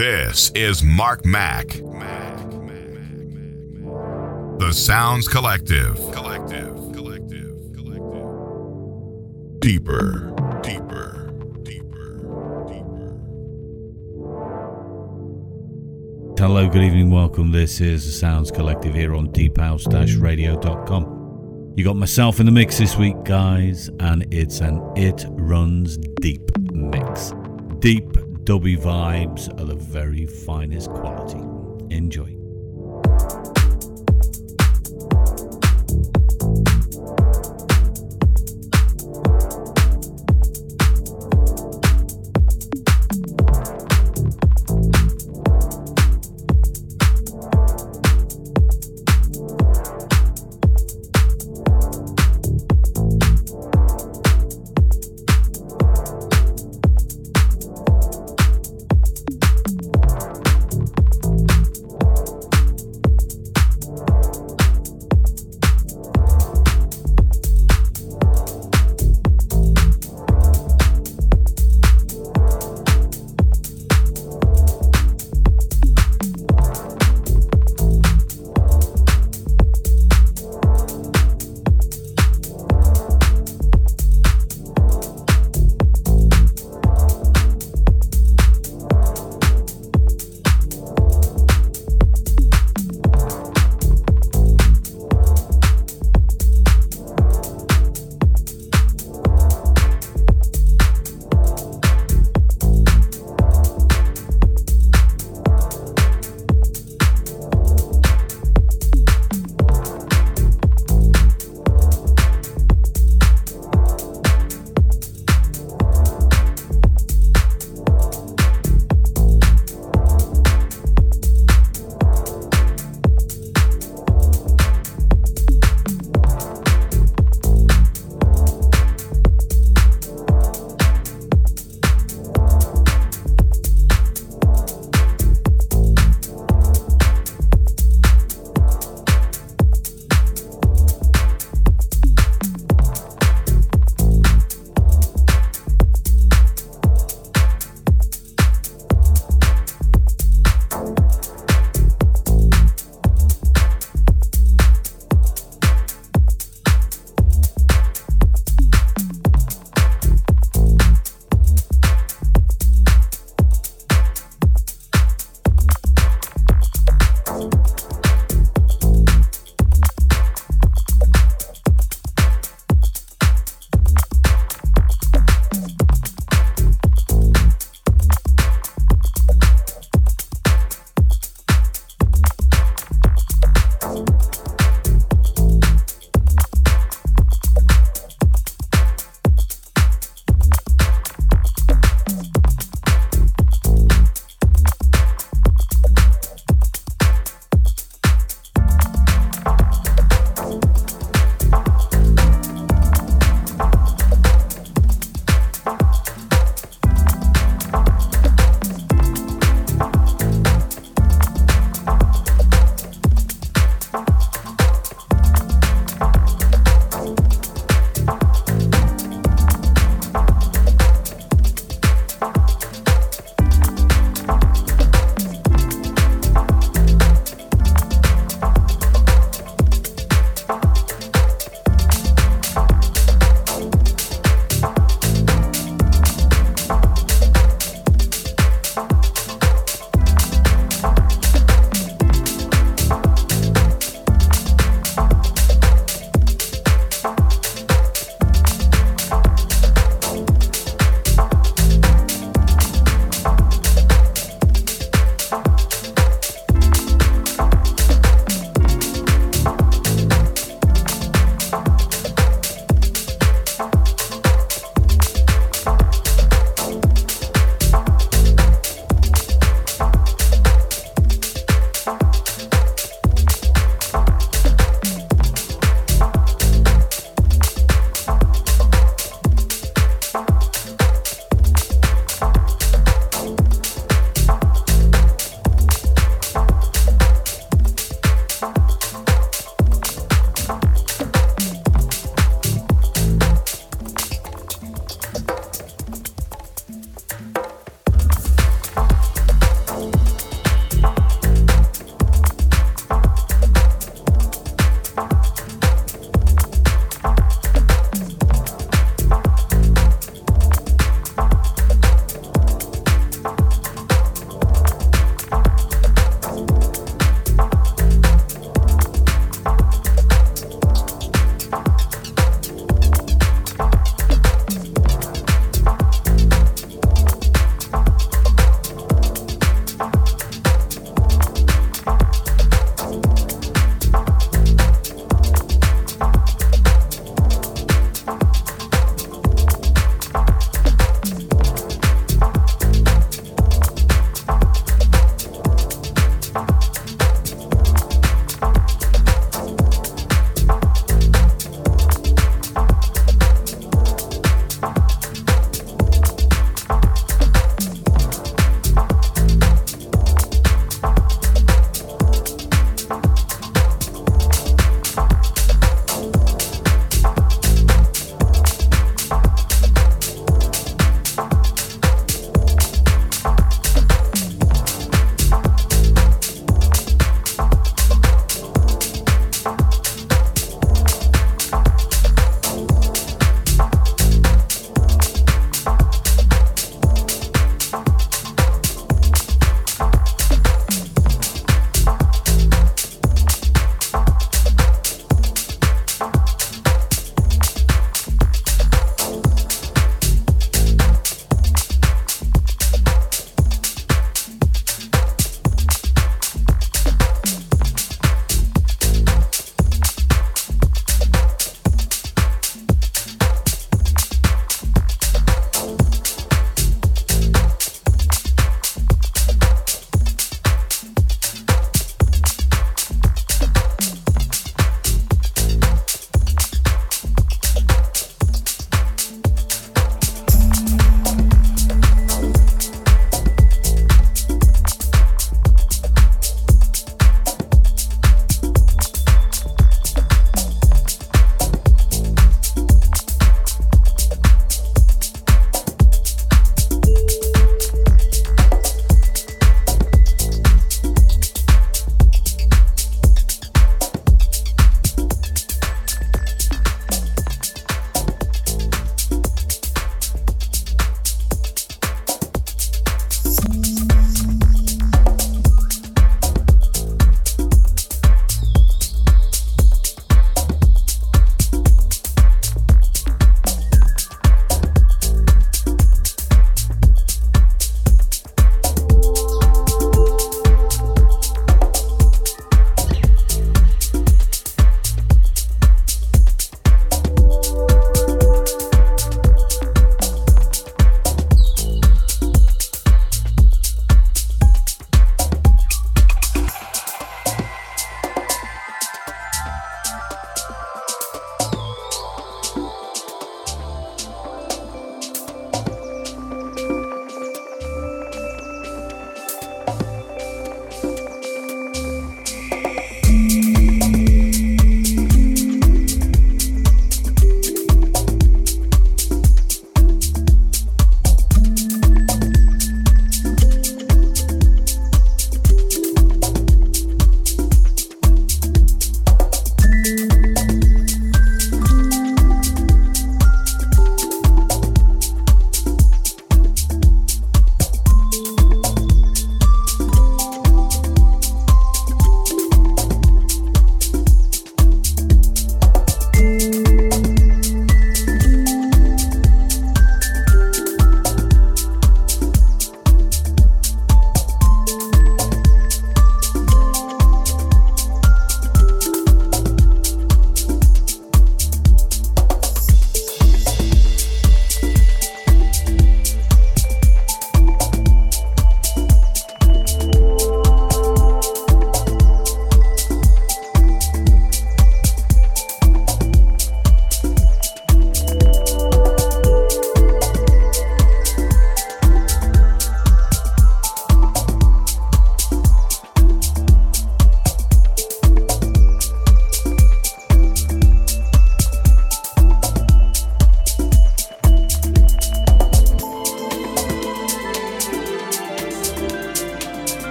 This is Mark Mac. The Sounds Collective. Collective. Collective. Collective. Deeper. Deeper. Deeper. Deeper. Hello, good evening, welcome. This is the Sounds Collective here on deephouse-radio.com. You got myself in the mix this week, guys, and it's an It Runs Deep mix. Deep, dubby vibes of the very finest quality. Enjoy.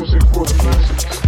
music for the masses.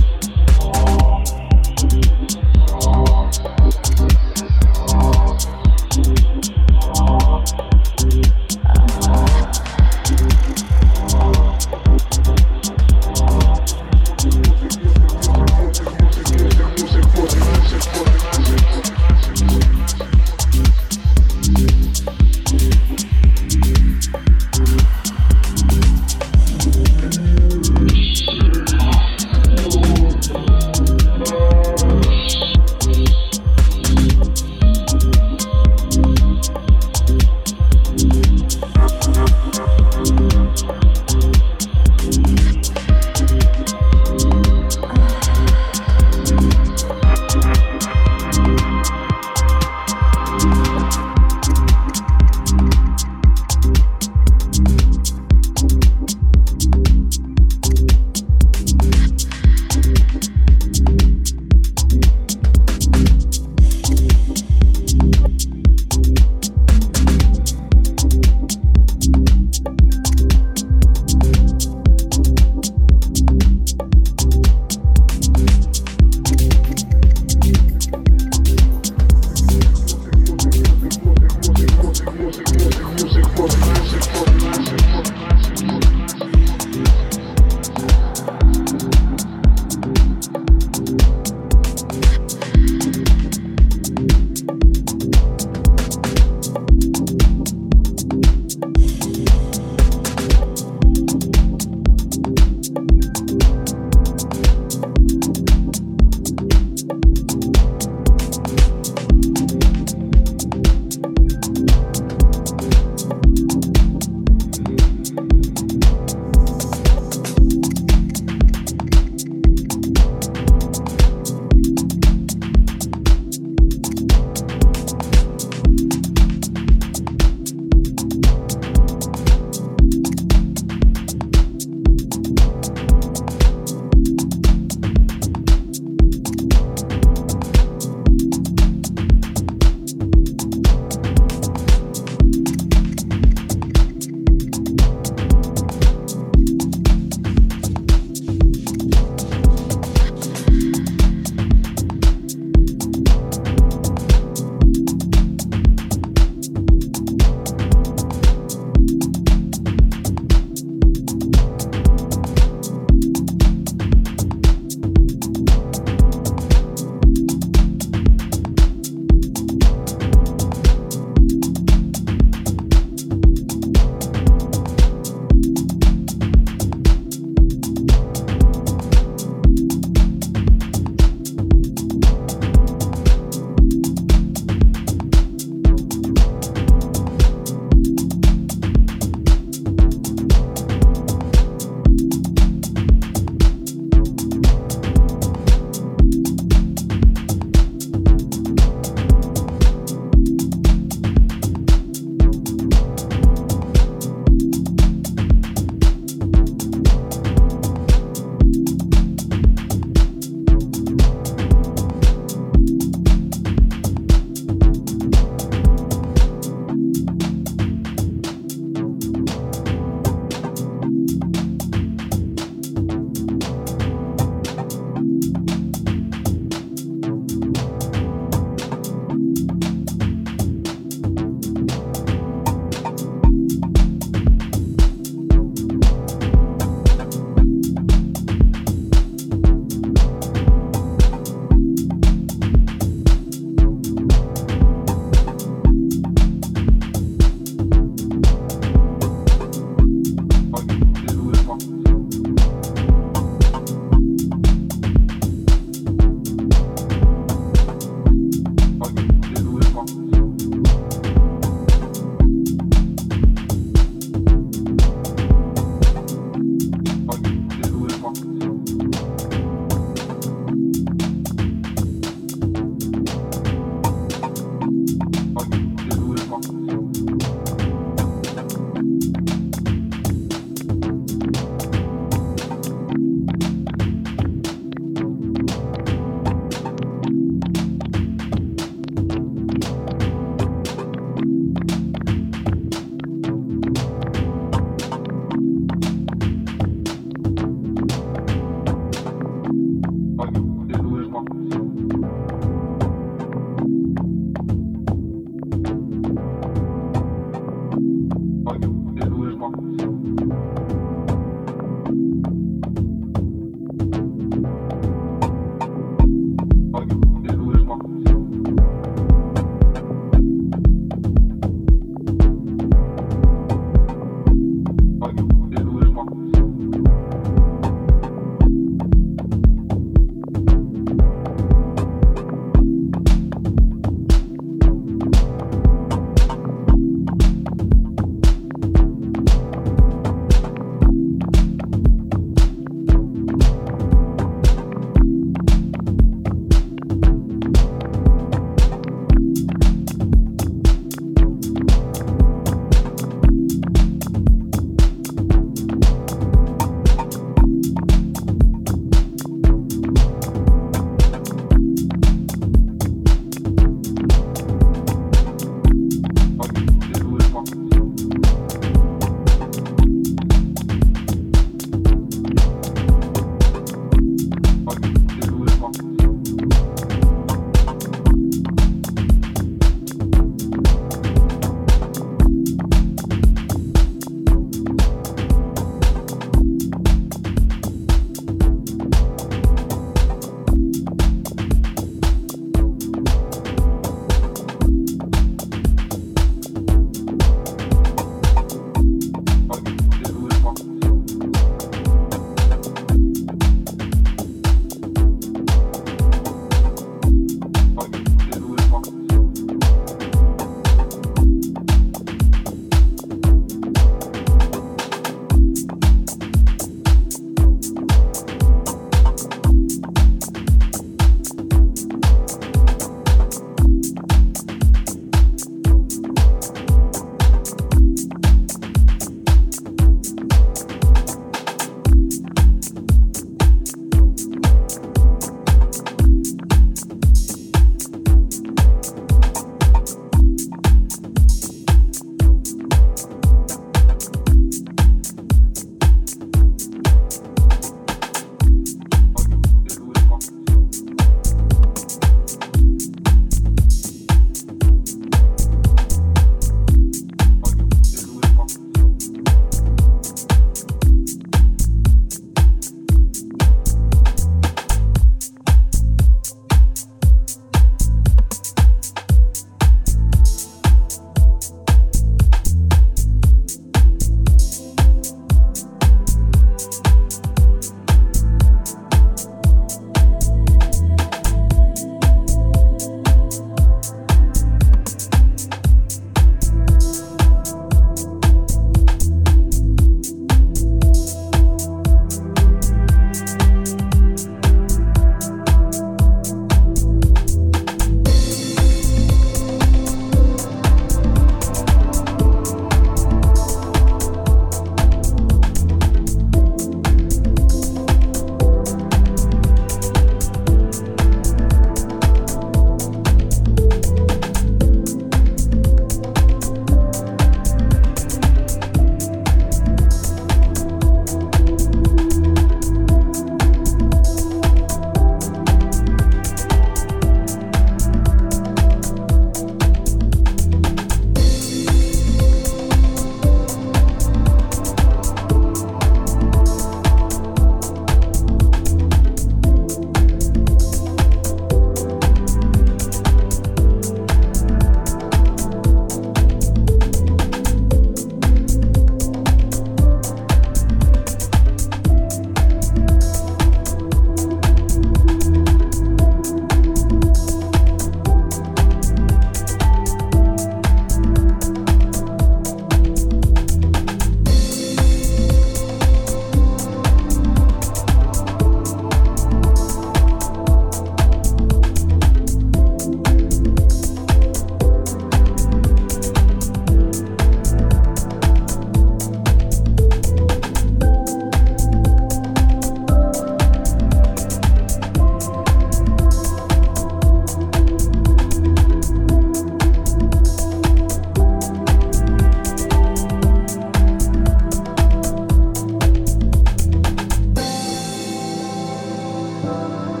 Amen.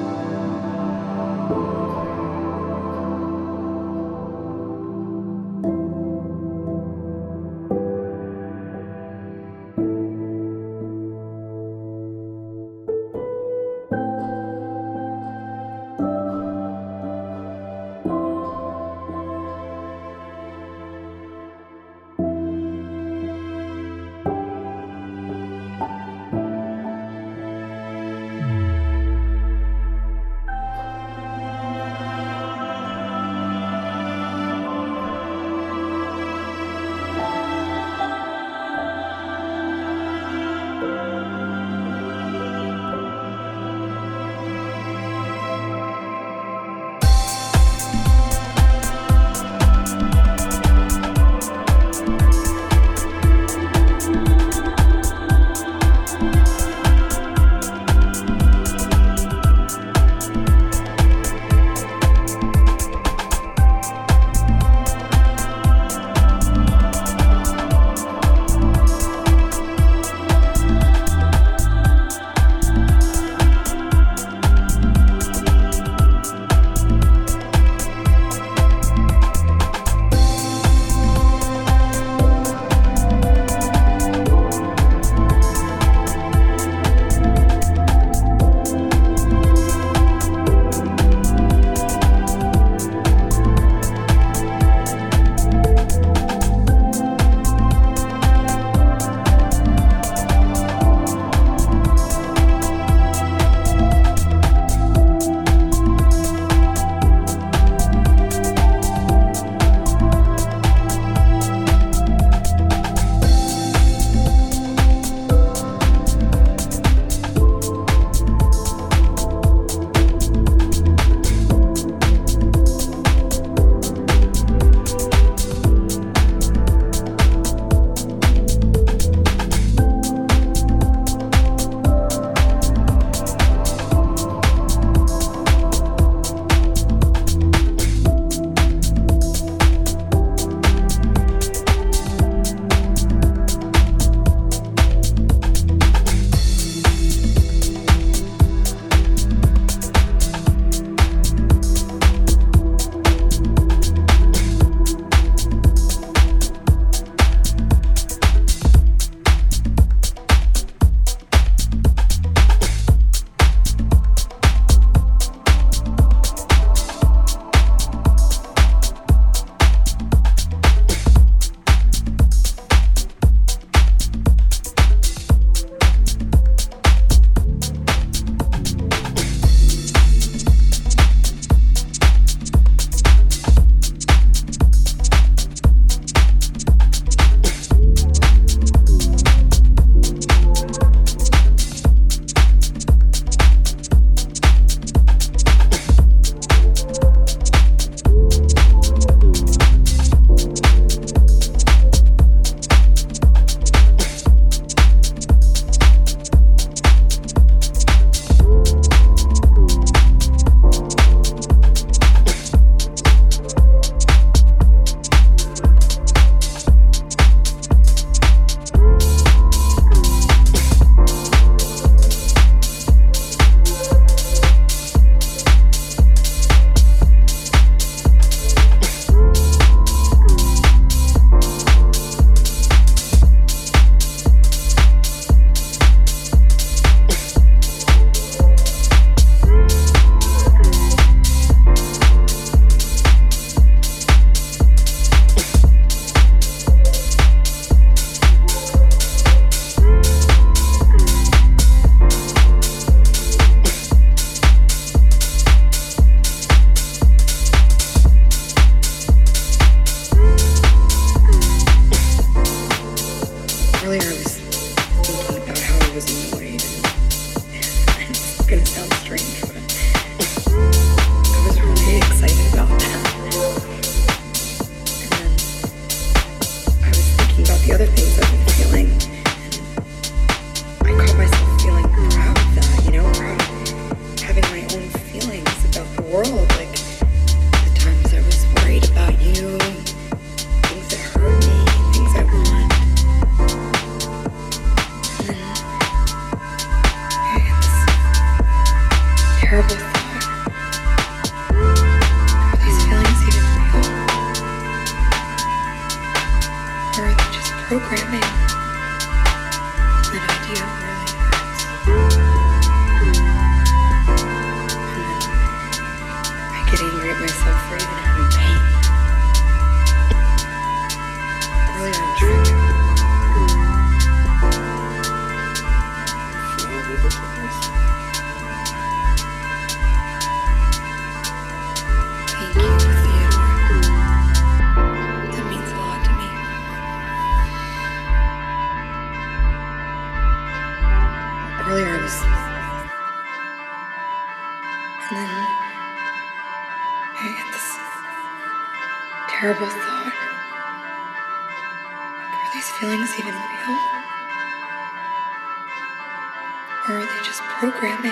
Or are they just programming?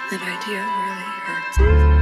And that idea really hurts.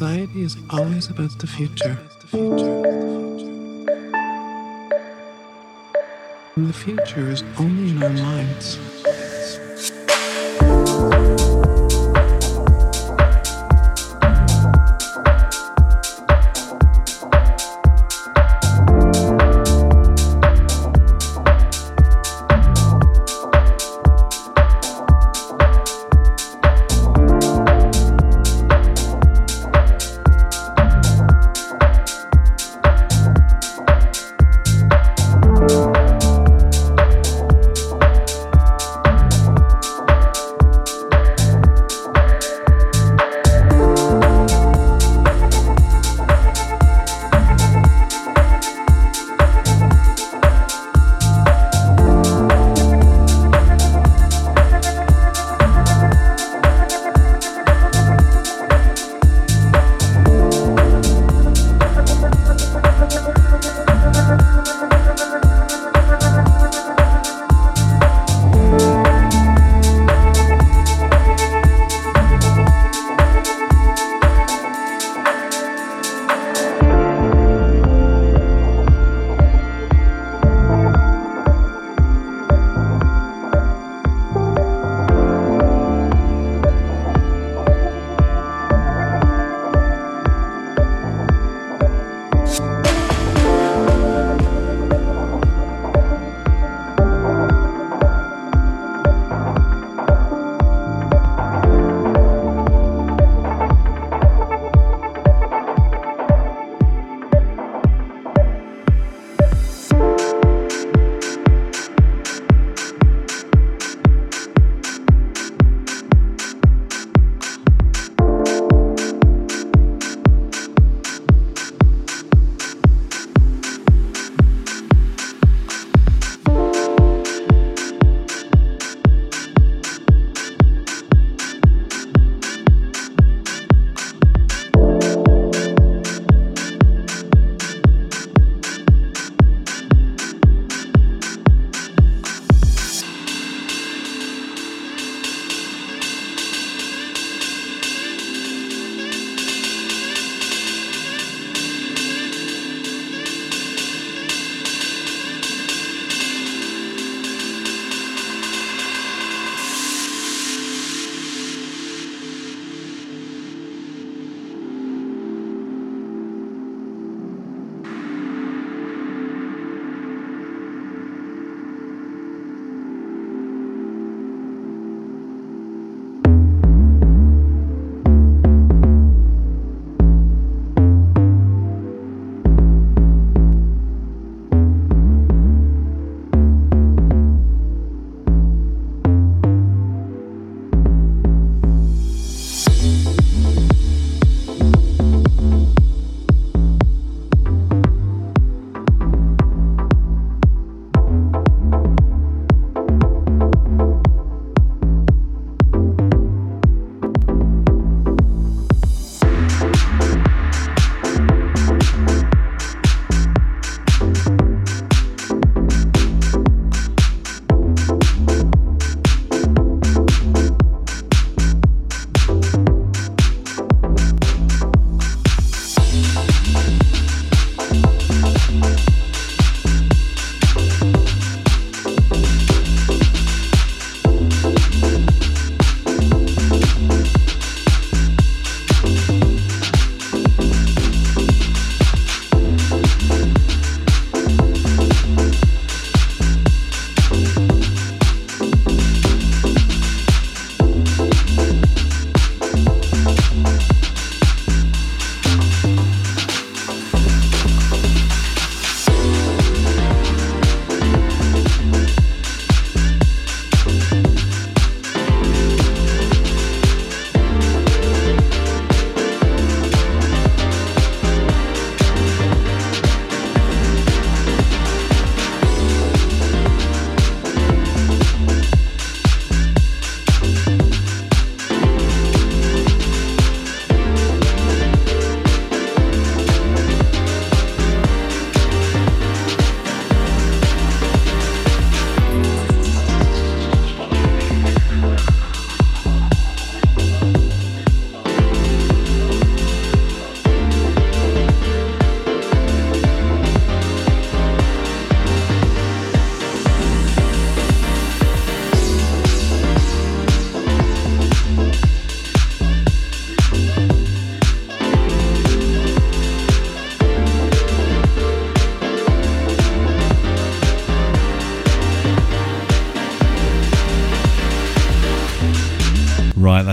Anxiety is always about the future. The future is only in our minds.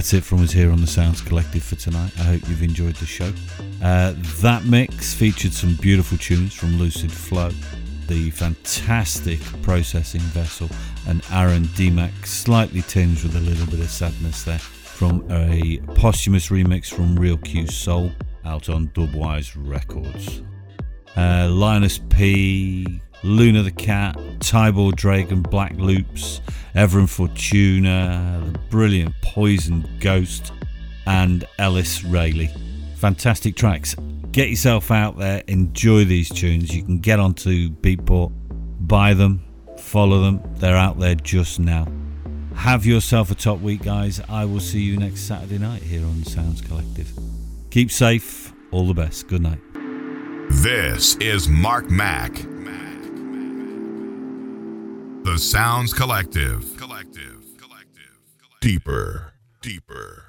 That's it from us here on the Sounds Collective for tonight. I hope you've enjoyed the show. Uh, that mix featured some beautiful tunes from Lucidflow, the fantastic processing vessel, and Aaron Demac, slightly tinged with a little bit of sadness there, from a posthumous remix from Real Kue Soul out on Dubwise Records. Uh, Linas P, Luna the Cat, Tibor Dragan, Black Loops, Evren Furtuna, the brilliant Poison Ghost, and Ellis Rayleigh. Fantastic tracks. Get yourself out there, enjoy these tunes. You can get onto Beatport, buy them, follow them. They're out there just now. Have yourself a top week, guys. I will see you next Saturday night here on Sounds Collective. Keep safe. All the best. Good night. This is Mark Mac. The Sounds Collective. Collective. Collective. Deeper. Deeper.